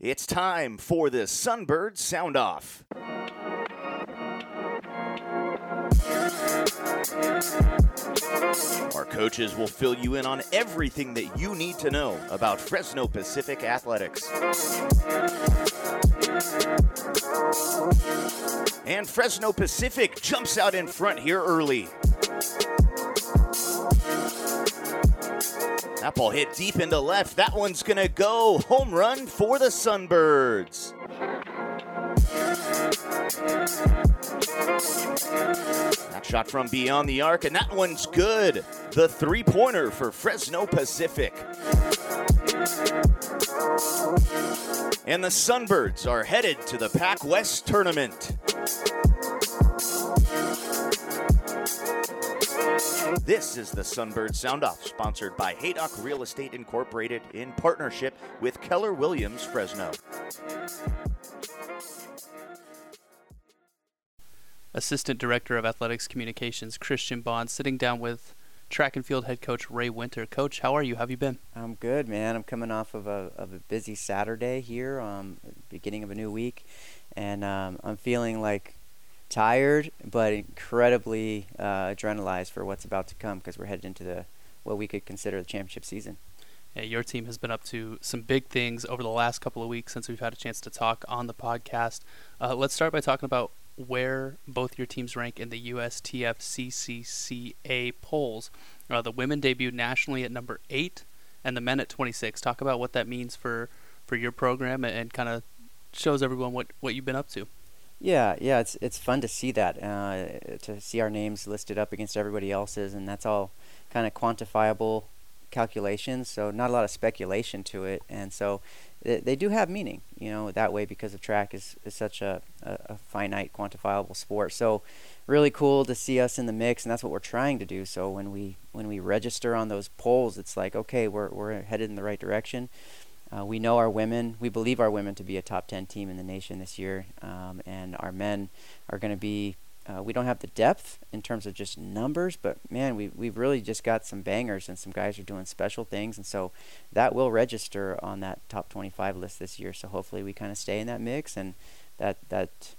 It's time for the Sunbird Sound Off. Our coaches will fill you in on everything that you need to know about Fresno Pacific athletics. And Fresno Pacific jumps out in front here early. That ball hit deep into left. That one's going to go. Home run for the Sunbirds. That shot from beyond the arc, and that one's good. The three pointer for Fresno Pacific. And the Sunbirds are headed to the Pac West tournament. This is the Sunbird Sound Off, sponsored by Haydock Real Estate Incorporated in partnership with Keller Williams Fresno. Assistant Director of Athletics Communications Christian Bond sitting down with track and field head coach Ray Winter. Coach, how are you? How have you been? I'm good, man. I'm coming off of a, of a busy Saturday here, um, beginning of a new week, and um, I'm feeling like tired but incredibly uh, adrenalized for what's about to come because we're headed into the what we could consider the championship season. Yeah, your team has been up to some big things over the last couple of weeks since we've had a chance to talk on the podcast. Uh, let's start by talking about where both your teams rank in the USTFCCCA polls. Uh, the women debuted nationally at number eight, and the men at 26. Talk about what that means for for your program and, and kind of shows everyone what what you've been up to. Yeah, yeah, it's it's fun to see that, uh, to see our names listed up against everybody else's, and that's all kind of quantifiable calculations. So not a lot of speculation to it, and so they, they do have meaning, you know, that way because of track is, is such a, a, a finite, quantifiable sport. So really cool to see us in the mix, and that's what we're trying to do. So when we when we register on those polls, it's like okay, we're we're headed in the right direction. Uh, we know our women, we believe our women to be a top 10 team in the nation this year, um, and our men are going to be. Uh, we don't have the depth in terms of just numbers, but man, we we've really just got some bangers, and some guys are doing special things, and so that will register on that top 25 list this year. So hopefully, we kind of stay in that mix, and that that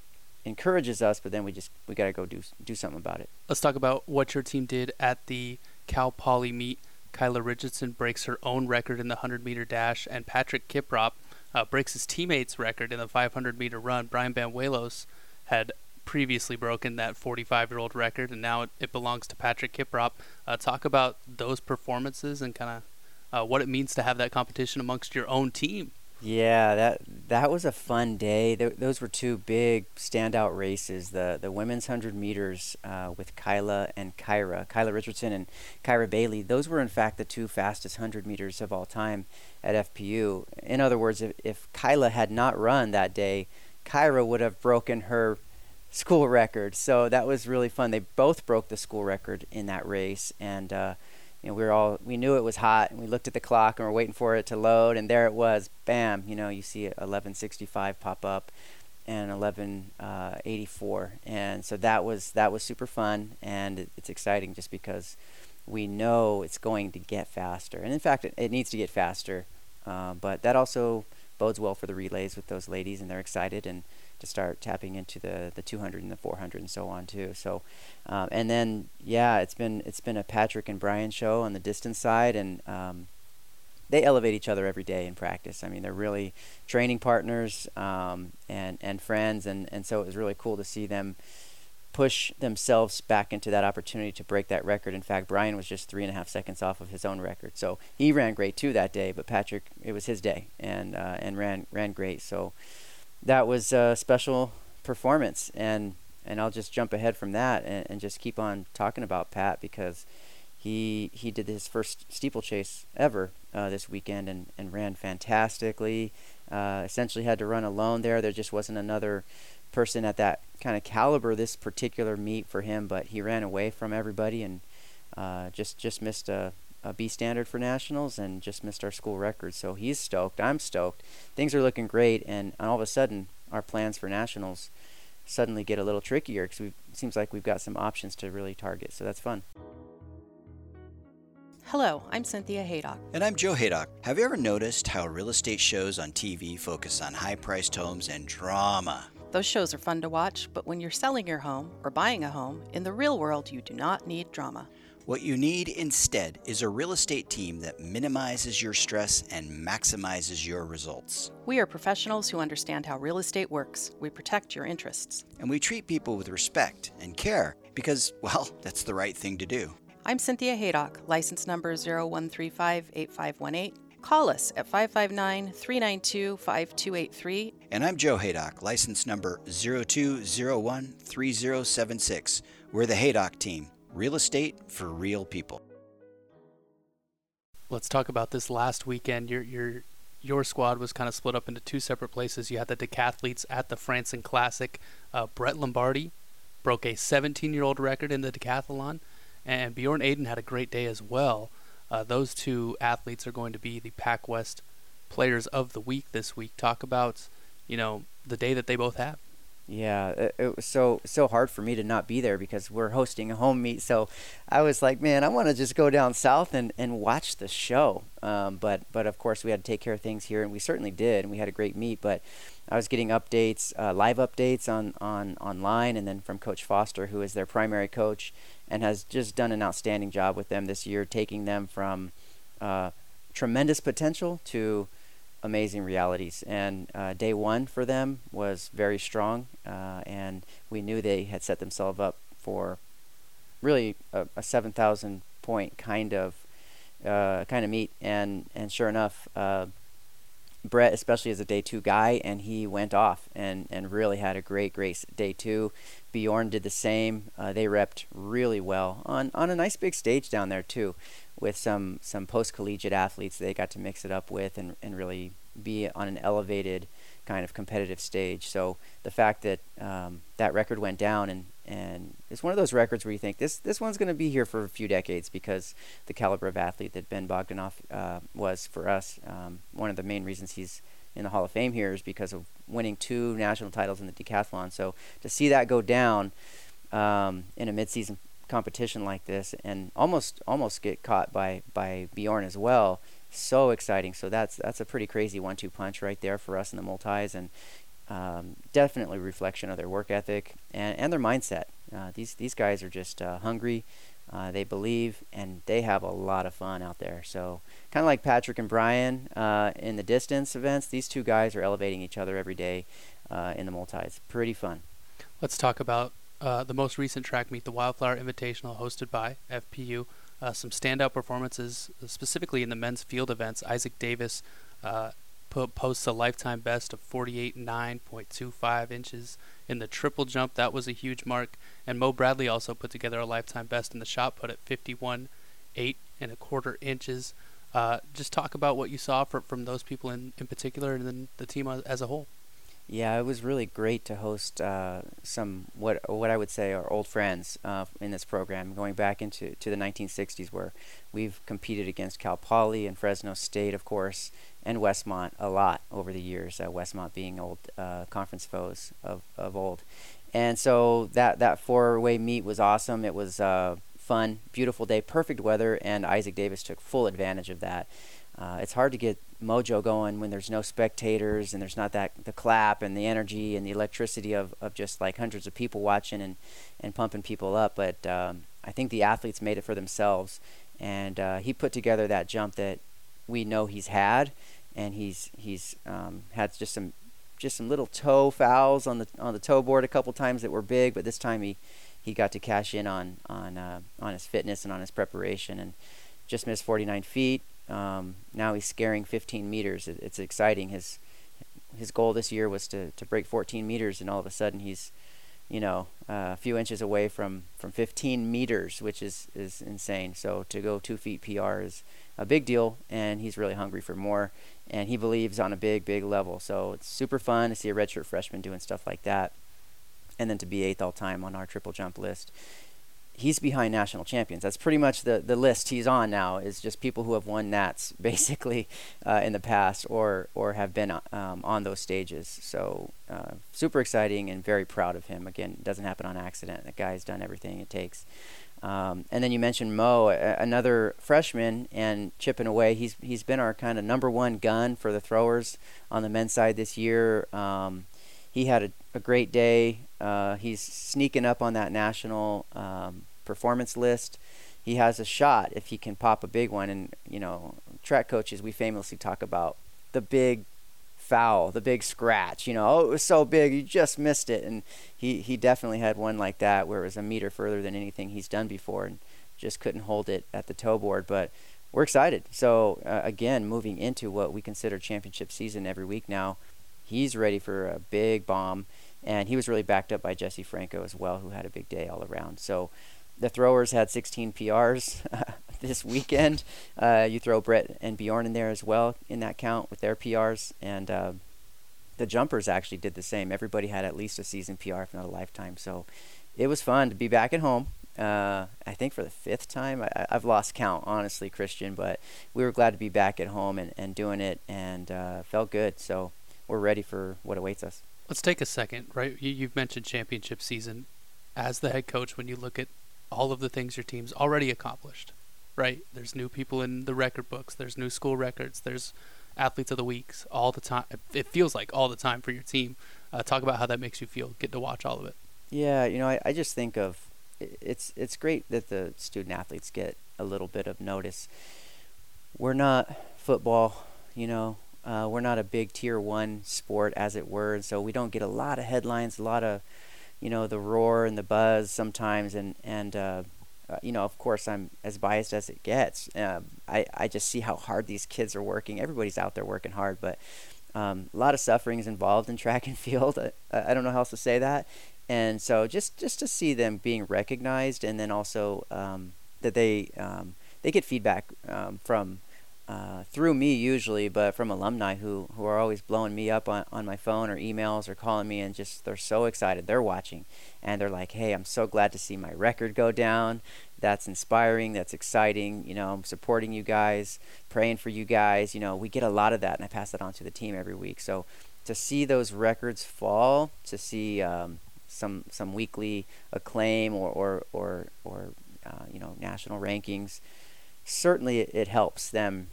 encourages us. But then we just we got to go do do something about it. Let's talk about what your team did at the Cal Poly meet Kyla Richardson breaks her own record in the 100 meter dash, and Patrick Kiprop uh, breaks his teammate's record in the 500 meter run. Brian Banuelos had previously broken that 45 year old record, and now it, it, belongs to Patrick Kiprop. Uh, talk about those performances and kind of uh, what it means to have that competition amongst your own team. Yeah, that that was a fun day. Th- those were two big standout races. The the women's hundred meters uh, with Kyla and Kyra, Kyla Richardson and Kyra Bailey. Those were in fact the two fastest hundred meters of all time at FPU. In other words, if, if Kyla had not run that day, Kyra would have broken her school record. So that was really fun. They both broke the school record in that race, and uh, you know, we were all we knew it was hot, and we looked at the clock and we're waiting for it to load, and there it was. Bam! You know, you see 1165 pop up, and 1184, uh, and so that was that was super fun, and it, it's exciting just because we know it's going to get faster, and in fact, it, it needs to get faster. Uh, but that also bodes well for the relays with those ladies, and they're excited and to start tapping into the the 200 and the 400 and so on too. So, um, and then yeah, it's been it's been a Patrick and Brian show on the distance side, and um, they elevate each other every day in practice. I mean, they're really training partners um, and and friends, and and so it was really cool to see them push themselves back into that opportunity to break that record. In fact, Brian was just three and a half seconds off of his own record, so he ran great too that day. But Patrick, it was his day, and uh, and ran ran great. So that was a special performance and and I'll just jump ahead from that and, and just keep on talking about Pat because he he did his first steeplechase ever uh, this weekend and, and ran fantastically. Uh, essentially had to run alone there. There just wasn't another person at that kind of caliber this particular meet for him, but he ran away from everybody and uh, just just missed a, Uh, a B standard for nationals and just missed our school record. So he's stoked. I'm stoked. Things are looking great, and all of a sudden, our plans for nationals suddenly get a little trickier because it seems like we've got some options to really target. So that's fun. Hello, I'm Cynthia Haydock. And I'm Joe Haydock. Have you ever noticed how real estate shows on TV focus on high priced homes and drama? Those shows are fun to watch, but when you're selling your home or buying a home, in the real world, you do not need drama. What you need instead is a real estate team that minimizes your stress and maximizes your results. We are professionals who understand how real estate works. We protect your interests. And we treat people with respect and care because, well, that's the right thing to do. I'm Cynthia Haydock, license number 01358518. Call us at 559 392 5283. And I'm Joe Haydock, license number 0201 3076. We're the Haydock team, real estate for real people. Let's talk about this last weekend. Your your your squad was kind of split up into two separate places. You had the decathletes at the Franson Classic. Uh, Brett Lombardi broke a 17-year-old record in the decathlon, and Bjorn Aiden had a great day as well. Uh, those two athletes are going to be the Pac West Players of the Week this week. Talk about, you know, the day that they both have. Yeah, it, it, was so so hard for me to not be there because we're hosting a home meet. So I was like, man, I want to just go down south and, and watch the show. Um, but but of course we had to take care of things here, and we certainly did, and we had a great meet. But I was getting updates, uh, live updates on on online, and then from Coach Foster, who is their primary coach, and has just done an outstanding job with them this year, taking them from uh, tremendous potential to amazing realities. And uh, day one for them was very strong, uh, and we knew they had set themselves up for really a, a 7,000 point kind of uh, kind of meet. And and sure enough. Uh, Brett, especially as a day two guy, and he went off and, and really had a great, great day two. Bjorn did the same. Uh, they repped really well on, on a nice big stage down there too, with some some post collegiate athletes they got to mix it up with and, and really be on an elevated kind of competitive stage. So the fact that um, that record went down and and it's one of those records where you think this this one's going to be here for a few decades because the caliber of athlete that Ben Bogdanoff uh, was for us. Um, one of the main reasons he's in the Hall of Fame here is because of winning two national titles in the decathlon. So to see that go down um, in a midseason competition like this and almost almost get caught by by Bjorn as well, so exciting. So that's that's a pretty crazy one-two punch right there for us in the multis and. Um, definitely reflection of their work ethic and, and their mindset. Uh, these these guys are just uh, hungry. Uh, they believe and they have a lot of fun out there. So kind of like Patrick and Brian uh, in the distance events, these two guys are elevating each other every day uh, in the multis. Pretty fun. Let's talk about uh, the most recent track meet, the Wildflower Invitational, hosted by FPU. Uh, some standout performances, specifically in the men's field events. Isaac Davis uh, posts a lifetime best of 48.9.25 inches in the triple jump. That was a huge mark. And Mo Bradley also put together a lifetime best in the shot put at 51.8 and a quarter inches. Uh, just talk about what you saw for, from those people in, in particular and then the team as a whole. Yeah, it was really great to host uh, some what what I would say are old friends uh, in this program, going back into to the 1960s, where we've competed against Cal Poly and Fresno State, of course, and Westmont a lot over the years. Uh, Westmont being old uh, conference foes of, of old, and so that that four way meet was awesome. It was uh, fun, beautiful day, perfect weather, and Isaac Davis took full advantage of that. Uh, it's hard to get mojo going when there's no spectators and there's not that the clap and the energy and the electricity of, of just like hundreds of people watching and, and pumping people up. But um, I think the athletes made it for themselves, and uh, he put together that jump that we know he's had, and he's he's um, had just some just some little toe fouls on the on the toe board a couple times that were big, but this time he he got to cash in on on uh, on his fitness and on his preparation and just missed 49 feet. Um, now he's scaring 15 meters. It, it's exciting. His his goal this year was to, to break 14 meters, and all of a sudden he's, you know, uh, a few inches away from, from 15 meters, which is, is insane. So to go two feet PR is a big deal, and he's really hungry for more, and he believes on a big, big level. So it's super fun to see a redshirt freshman doing stuff like that, and then to be eighth all time on our triple jump list he's behind national champions. That's pretty much the, the list he's on now is just people who have won Nats basically uh, in the past or or have been um, on those stages. So uh, super exciting and very proud of him. Again, it doesn't happen on accident. The guy's done everything it takes. Um, and then you mentioned Mo, a- another freshman, and chipping away. He's he's been our kind of number one gun for the throwers on the men's side this year. Um, he had a, a great day. Uh, he's sneaking up on that national um, performance list. He has a shot if he can pop a big one. And you know, track coaches we famously talk about the big foul, the big scratch. You know, oh, it was so big, you just missed it. And he he definitely had one like that where it was a meter further than anything he's done before, and just couldn't hold it at the toe board. But we're excited. So uh, again, moving into what we consider championship season every week now, he's ready for a big bomb, and he was really backed up by Jesse Franco as well, who had a big day all around. So the throwers had 16 PRs this weekend. Uh, you throw Brett and Bjorn in there as well in that count with their PRs, and uh, the jumpers actually did the same. Everybody had at least a season PR, if not a lifetime. So it was fun to be back at home. Uh, I think for the fifth time. I, have lost count, honestly, Christian, but we were glad to be back at home and, and doing it and uh, felt good. So we're ready for what awaits us. Let's take a second, right? You, you've mentioned championship season. As the head coach, when you look at all of the things your team's already accomplished, right? There's new people in the record books. There's new school records. There's athletes of the weeks all the time. It feels like all the time for your team. Uh, talk about how that makes you feel. Get to watch all of it. Yeah, you know, I, I just think of it's it's great that the student athletes get a little bit of notice. We're not football, you know. Uh, we're not a big tier one sport, as it were, and so we don't get a lot of headlines, a lot of you know the roar and the buzz sometimes and and uh, uh, you know of course I'm as biased as it gets. Uh, I I just see how hard these kids are working. Everybody's out there working hard but um, a lot of suffering is involved in track and field. I, I don't know how else to say that. And so just just to see them being recognized and then also um, that they um, they get feedback um, from uh, through me usually, but from alumni who, who are always blowing me up on, on my phone or emails or calling me and just they're so excited. They're watching and they're like, hey, I'm so glad to see my record go down. That's inspiring. That's exciting. You know, I'm supporting you guys, praying for you guys. You know, we get a lot of that and I pass that on to the team every week. So to see those records fall, to see um, some some weekly acclaim or, or, or, or uh, you know, national rankings, certainly it, it helps them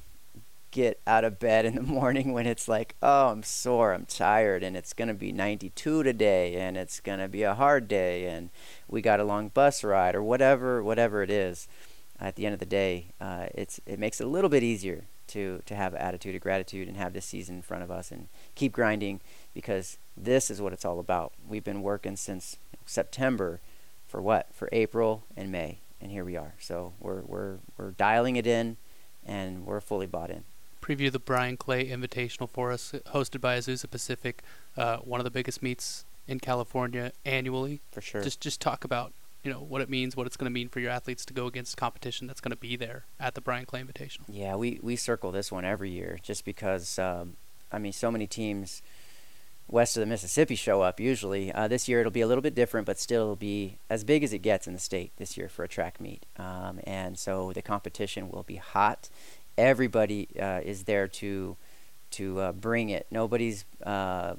get out of bed in the morning when it's like, oh, I'm sore, I'm tired, and it's going to be 92 today, and it's going to be a hard day, and we got a long bus ride, or whatever, whatever it is. At the end of the day, uh, it's it makes it a little bit easier to to have an attitude of gratitude and have this season in front of us and keep grinding because this is what it's all about. We've been working since September for what? For April and May, and here we are. So we're we're we're dialing it in, and we're fully bought in preview the Bryan Clay Invitational for us, hosted by Azusa Pacific, uh, one of the biggest meets in California annually. For sure. Just just talk about you know what it means, what it's going to mean for your athletes to go against competition that's going to be there at the Bryan Clay Invitational. Yeah, we we circle this one every year just because um, I mean so many teams west of the Mississippi show up usually. Uh, this year it'll be a little bit different, but still it'll be as big as it gets in the state this year for a track meet. Um, and so the competition will be hot everybody uh, is there to to uh, bring it. Nobody's uh,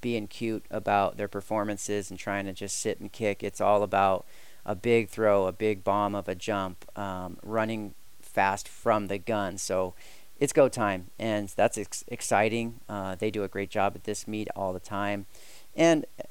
being cute about their performances and trying to just sit and kick. It's all about a big throw, a big bomb of a jump, um, running fast from the gun. So it's go time, and that's ex- exciting. Uh, they do a great job at this meet all the time, and uh,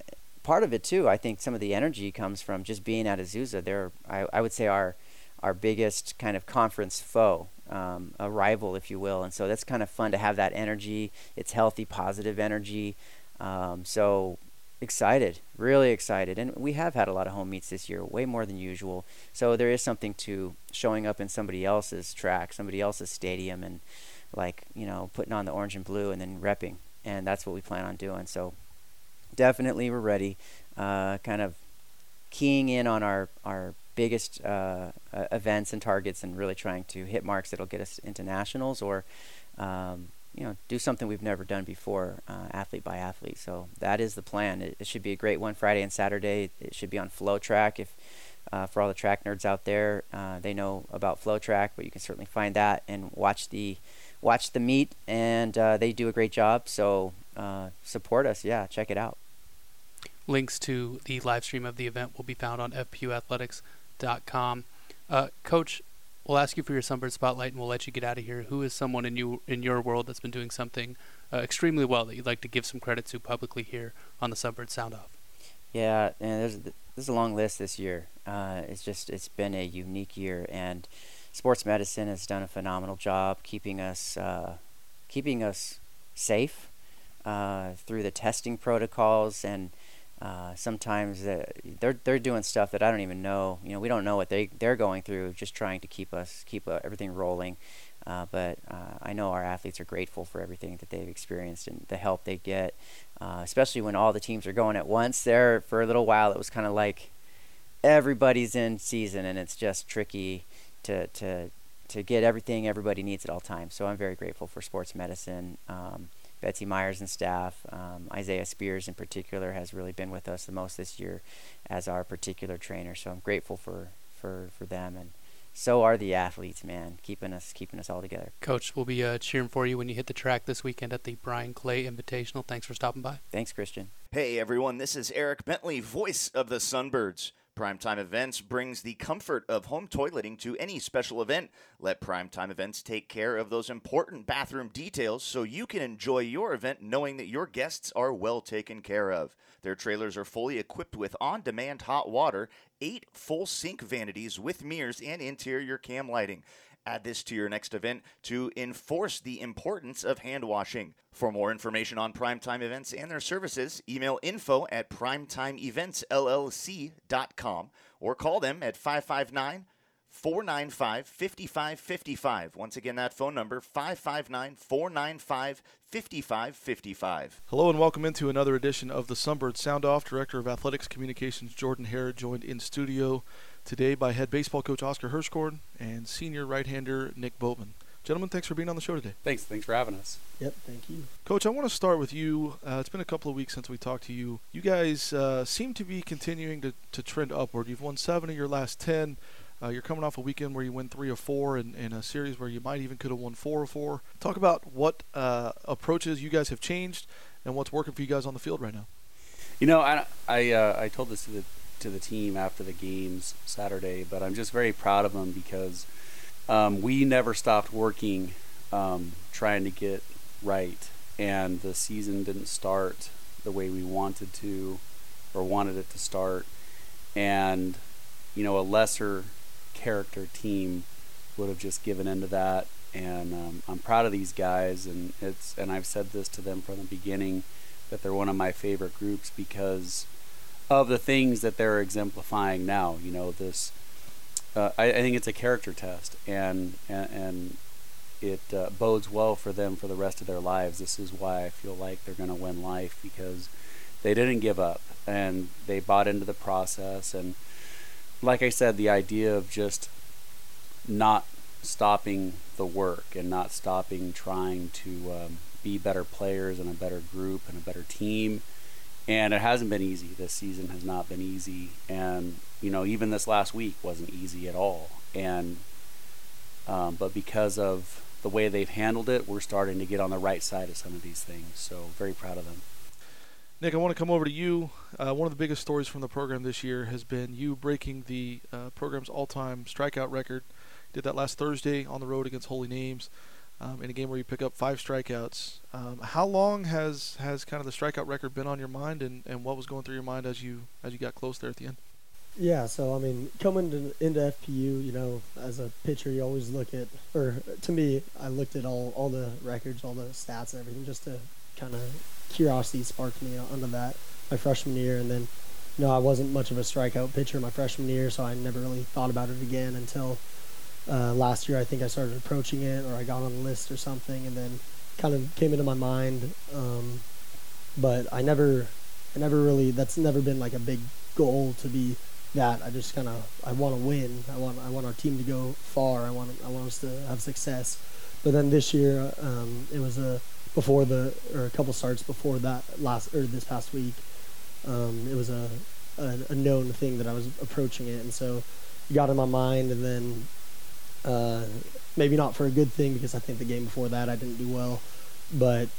part of it too. I think some of the energy comes from just being at Azusa. They're, I, I would say, our our biggest kind of conference foe um, a rival, if you will. And so that's kind of fun to have that energy. It's healthy, positive energy. Um, so excited, really excited. And we have had a lot of home meets this year, way more than usual. So there is something to showing up in somebody else's track, somebody else's stadium, and like, you know, putting on the orange and blue and then repping. And that's what we plan on doing. So definitely we're ready. Uh, kind of keying in on our, our biggest uh, uh, events and targets and really trying to hit marks that'll get us into nationals or um, you know do something we've never done before uh, athlete by athlete so that is the plan it, it, should be a great one friday and saturday it should be on FloTrack if uh, for all the track nerds out there, uh, they know about FloTrack but you can certainly find that and watch the watch the meet, and uh, they do a great job. So support us, yeah, check it out. Links to the live stream of the event will be found on fpuathletics.com. Uh, Coach, we'll ask you for your Sunbird Spotlight, and we'll let you get out of here. Who is someone in you in your world that's been doing something uh, extremely well that you'd like to give some credit to publicly here on the Sunbird Sound Off? Yeah, and there's there's a long list this year. Uh, it's just it's been a unique year, and sports medicine has done a phenomenal job keeping us uh, keeping us safe uh, through the testing protocols and. Uh, sometimes they're they're doing stuff that I don't even know. You know, we don't know what they they're going through, just trying to keep us keep uh, everything rolling. Uh, but uh, I know our athletes are grateful for everything that they've experienced and the help they get, uh, especially when all the teams are going at once. There, for a little while, it was kind of like everybody's in season, and it's just tricky to to to get everything everybody needs at all times. So I'm very grateful for sports medicine. Um, Betsy Myers and staff, um, Isaiah Spears in particular, has really been with us the most this year as our particular trainer. So I'm grateful for for for them and so are the athletes, man, keeping us keeping us all together. Coach, we'll be uh, cheering for you when you hit the track this weekend at the Bryan Clay Invitational. Thanks for stopping by. Thanks, Christian. Hey everyone, this is Eric Bentley, voice of the Sunbirds. Primetime Events brings the comfort of home toileting to any special event. Let Primetime Events take care of those important bathroom details so you can enjoy your event knowing that your guests are well taken care of. Their trailers are fully equipped with on demand hot water, eight full sink vanities with mirrors and interior cam lighting. Add this to your next event to enforce the importance of hand washing. For more information on Primetime Events and their services, email info at primetimeeventsllc.com or call them at 559 495 5555. Once again, that phone number 559 495 5555. Hello and welcome into another edition of the Sunbird Sound Off. Director of Athletics Communications Jordan Hare joined in studio today by head baseball coach Oscar Hirschkorn and senior right-hander Nick Bowman. Gentlemen, thanks for being on the show today. Thanks. Thanks for having us. Yep, thank you. Coach, I want to start with you. Uh, it's been a couple of weeks since we talked to you. You guys uh, seem to be continuing to, to trend upward. You've won seven of your last ten. Uh, you're coming off a weekend where you win three or four, in, in a series where you might even could have won four or four. Talk about what uh, approaches you guys have changed and what's working for you guys on the field right now. You know, I I, uh, I told this to the to the team after the games Saturday, but I'm just very proud of them because um, we never stopped working, um, trying to get right, and the season didn't start the way we wanted to, or wanted it to start, and you know, a lesser character team would have just given into that. And um, I'm proud of these guys, and it's and I've said this to them from the beginning that they're one of my favorite groups because of the things that they're exemplifying now. You know, this uh, I, I, think it's a character test, and and, and it uh, bodes well for them for the rest of their lives. This is why I feel like they're going to win life because they didn't give up and they bought into the process and like I said, the idea of just not stopping the work and not stopping trying to um, be better players and a better group and a better team. And it hasn't been easy. This season has not been easy. And, you know, even this last week wasn't easy at all. And, um, but because of the way they've handled it, we're starting to get on the right side of some of these things. So, very proud of them. Nick, I want to come over to you. Uh, one of the biggest stories from the program this year has been you breaking the uh, program's all-time strikeout record. Did that last Thursday on the road against Holy Names, um, in a game where you pick up five strikeouts. Um, how long has has kind of the strikeout record been on your mind, and, and what was going through your mind as you as you got close there at the end? Yeah, so I mean, coming to, into FPU, you know, as a pitcher, you always look at, or to me, I looked at all all the records, all the stats, and everything, just to kind of curiosity sparked me onto that my freshman year, and then you know I wasn't much of a strikeout pitcher my freshman year, so I never really thought about it again until uh, last year. I think I started approaching it, or I got on the list or something, and then kind of came into my mind. Um, but I never, I never really. That's never been like a big goal to be that. I just kind of I want to win. I want I want our team to go far. I want I want us to have success. But then this year, um, it was a before the or a couple starts before that last or this past week. Um, it was a a, a known thing that I was approaching it, and so it got in my mind, and then uh, maybe not for a good thing because I think the game before that I didn't do well, but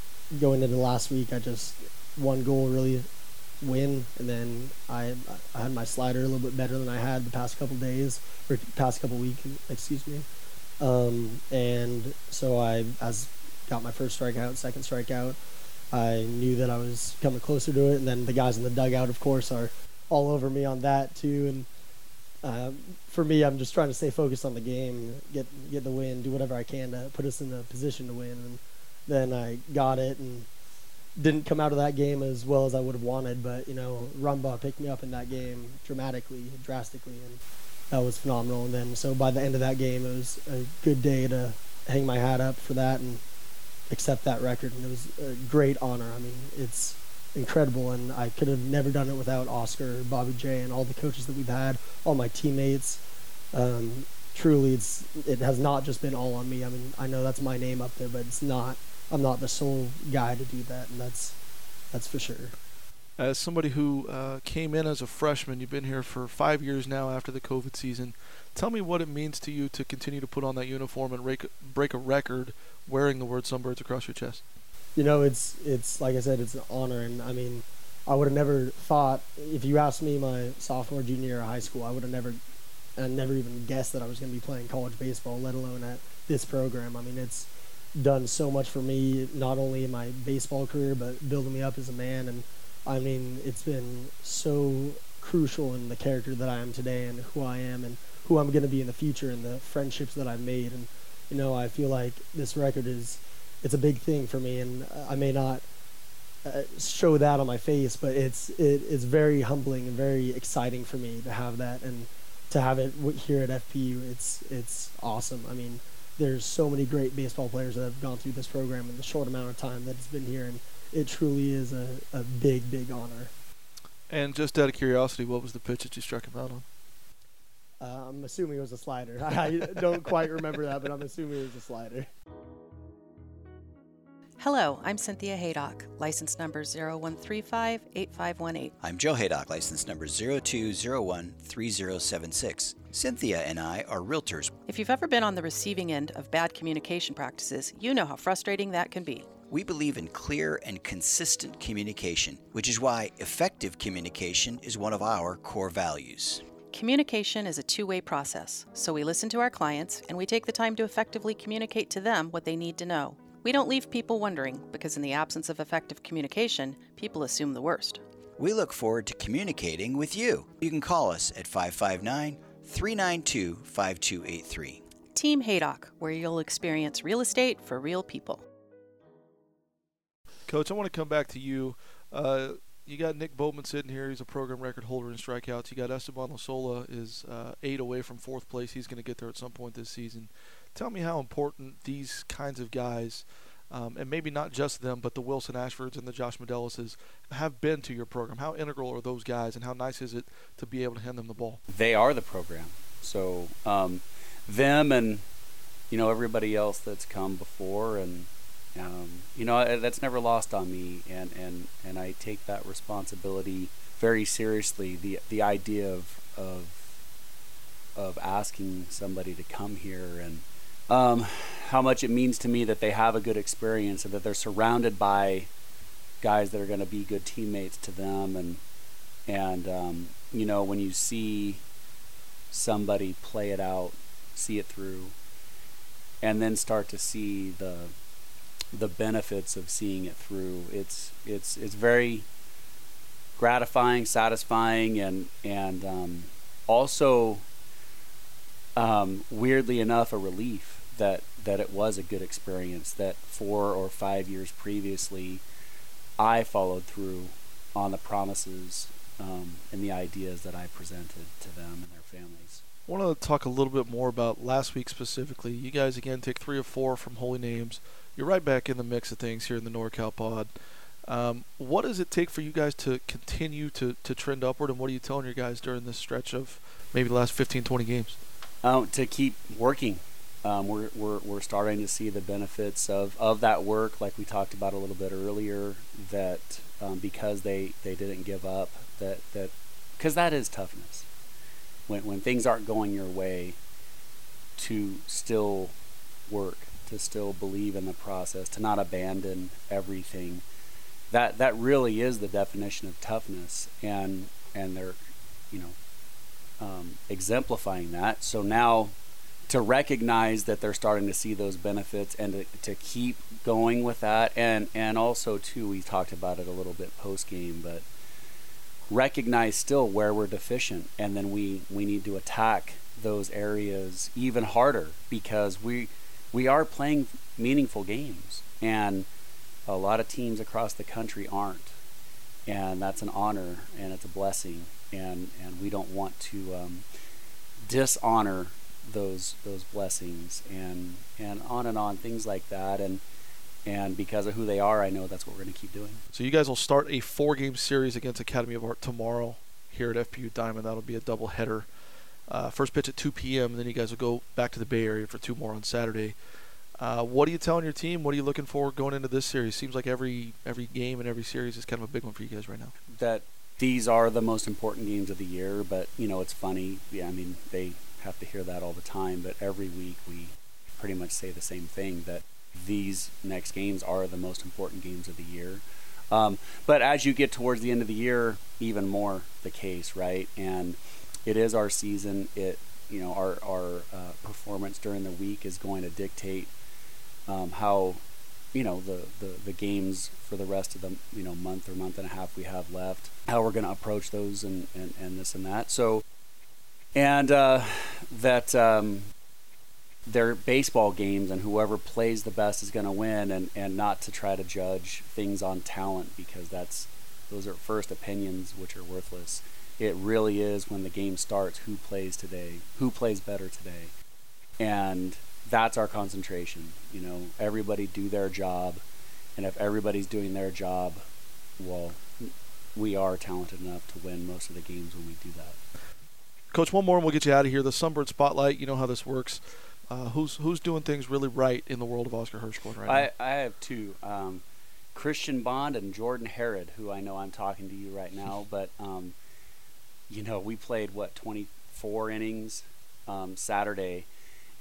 going into last week I just one goal really win, and then I I had my slider a little bit better than I had the past couple days or past couple weeks, excuse me. Um, and so I as got my first strikeout, second strikeout. I knew that I was coming closer to it, and then the guys in the dugout, of course, are all over me on that too. And uh, for me, I'm just trying to stay focused on the game, get get the win, do whatever I can to put us in a position to win. And then I got it, and didn't come out of that game as well as I would have wanted. But you know, Rumba picked me up in that game dramatically, drastically, and that was phenomenal. And then so by the end of that game, it was a good day to hang my hat up for that and accept that record. And it was a great honor. I mean, it's incredible, and I could have never done it without Oscar, Bobby J, and all the coaches that we've had, all my teammates. Um, truly, it's it has not just been all on me. I mean, I know that's my name up there, but it's not. I'm not the sole guy to do that, and that's that's for sure. As somebody who uh, came in as a freshman, you've been here for five years now after the COVID season. Tell me what it means to you to continue to put on that uniform and break, break a record wearing the word Sunbirds across your chest. You know, it's it's like I said, it's an honor, and I mean, I would have never thought if you asked me my sophomore, junior year of high school, I would have never, I never even guessed that I was going to be playing college baseball, let alone at this program. I mean, it's done so much for me, not only in my baseball career, but building me up as a man. And I mean, it's been so crucial in the character that I am today and who I am and who I'm going to be in the future and the friendships that I've made. And, you know, I feel like this record is, it's a big thing for me. And I may not uh, show that on my face, but it's, it, it is very humbling and very exciting for me to have that and to have it here at FPU. It's, it's awesome. I mean, there's so many great baseball players that have gone through this program in the short amount of time that it's been here, and it truly is a, a big, big honor. And just out of curiosity, what was the pitch that you struck him out on? Uh, I'm assuming it was a slider. I don't quite remember that, but I'm assuming it was a slider. Hello, I'm Cynthia Haydock, license number 01358518. I'm Joe Haydock, license number 02013076. Cynthia and I are realtors. If you've ever been on the receiving end of bad communication practices, you know how frustrating that can be. We believe in clear and consistent communication, which is why effective communication is one of our core values. Communication is a two way process, so we listen to our clients and we take the time to effectively communicate to them what they need to know. We don't leave people wondering because, in the absence of effective communication, people assume the worst. We look forward to communicating with you. You can call us at 559 392 5283. Team Haydock, where you'll experience real estate for real people. Coach, I want to come back to you. Uh, you got Nick Bowman sitting here. He's a program record holder in strikeouts. You got Esteban Lasola is uh, eight away from fourth place. He's going to get there at some point this season. Tell me how important these kinds of guys, um, and maybe not just them, but the Wilson Ashfords and the Josh Medellises, have been to your program. How integral are those guys, and how nice is it to be able to hand them the ball? They are the program. So um, them and you know everybody else that's come before, and um, you know that's never lost on me, and and and I take that responsibility very seriously. The the idea of of of asking somebody to come here and um, how much it means to me that they have a good experience and that they're surrounded by guys that are going to be good teammates to them and and um, you know when you see somebody play it out see it through and then start to see the the benefits of seeing it through it's it's it's very gratifying satisfying and and um, also um, weirdly enough a relief that that it was a good experience. That four or five years previously, I followed through on the promises um, and the ideas that I presented to them and their families. I want to talk a little bit more about last week specifically. You guys again take three or four from Holy Names. You're right back in the mix of things here in the NorCal Pod. Um, what does it take for you guys to continue to, to trend upward, and what are you telling your guys during this stretch of maybe the last 15, 20 games? Um, to keep working, um, we're, we're, we're starting to see the benefits of, of that work, like we talked about a little bit earlier, that um, because they, they didn't give up, that, that because that is toughness. When when things aren't going your way, to still work, to still believe in the process, to not abandon everything. That that really is the definition of toughness, and and they're, you know, um, exemplifying that. So now to recognize that they're starting to see those benefits and to, to keep going with that and and also too we talked about it a little bit post game but recognize still where we're deficient and then we we need to attack those areas even harder because we we are playing meaningful games and a lot of teams across the country aren't and that's an honor and it's a blessing and and we don't want to um, dishonor those those blessings and and on and on things like that and and because of who they are, I know that's what we're going to keep doing. So you guys will start a four-game series against Academy of Art tomorrow here at FPU Diamond. That'll be a double header. Uh, first pitch at 2 p.m. And then you guys will go back to the Bay Area for two more on Saturday. Uh, what are you telling your team? What are you looking for going into this series? Seems like every every game and every series is kind of a big one for you guys right now. That these are the most important games of the year, but you know it's funny. Yeah, I mean they have to hear that all the time, but every week we pretty much say the same thing that these next games are the most important games of the year. Um, but as you get towards the end of the year, even more the case, right? And it is our season. It you know our our uh, performance during the week is going to dictate um, how you know the, the the games for the rest of the you know month or month and a half we have left. How we're going to approach those and, and and this and that. So and uh, that um, they're baseball games and whoever plays the best is going to win and, and not to try to judge things on talent because that's those are first opinions which are worthless it really is when the game starts who plays today who plays better today and that's our concentration you know everybody do their job and if everybody's doing their job well we are talented enough to win most of the games when we do that Coach, one more and we'll get you out of here. The Sunbird Spotlight, you know how this works. Uh, who's who's doing things really right in the world of Oscar Hirschkorn right I, now? I have two. Um, Christian Bond and Jordan Herod, who I know I'm talking to you right now, but um, you know we played what 24 innings um, Saturday,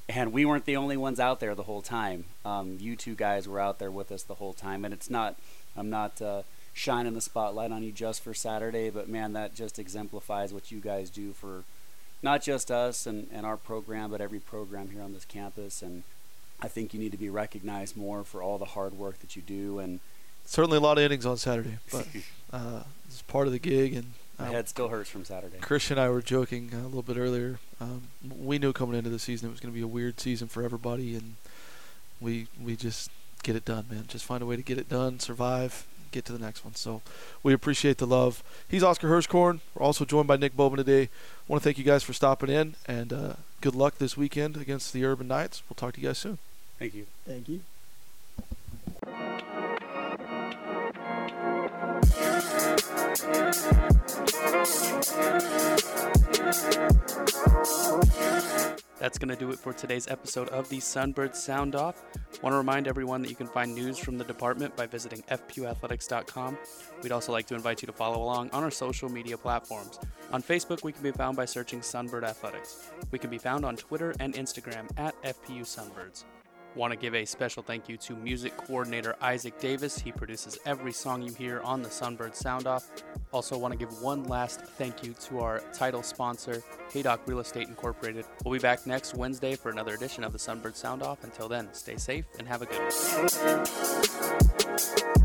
and we weren't the only ones out there the whole time. Um, you two guys were out there with us the whole time, and it's not. I'm not uh, shining the spotlight on you just for Saturday, but man, that just exemplifies what you guys do for not just us and, and our program, but every program here on this campus. And I think you need to be recognized more for all the hard work that you do. And certainly a lot of innings on Saturday, but uh, it's part of the gig. And my uh, head still hurts from Saturday. Christian and I were joking uh, a little bit earlier. Um, we knew coming into the season it was going to be a weird season for everybody, and we we just get it done, man. Just find a way to get it done, survive, get to the next one. So we appreciate the love. He's Oscar Hirschkorn. We're also joined by Nick Bowman today. I want to thank you guys for stopping in and uh, good luck this weekend against the Urban Knights. We'll talk to you guys soon. Thank you. Thank you. That's going to do it for today's episode of the Sunbird Sound Off. Want to remind everyone that you can find news from the department by visiting fpuathletics.com. We'd also like to invite you to follow along on our social media platforms. On Facebook, we can be found by searching Sunbird Athletics. We can be found on Twitter and Instagram at FPU Sunbirds. Want to give a special thank you to music coordinator Isaac Davis. He produces every song you hear on the Sunbird Sound Off. Also, want to give one last thank you to our title sponsor, Haydock Real Estate Incorporated. We'll be back next Wednesday for another edition of the Sunbird Sound Off. Until then, stay safe and have a good one.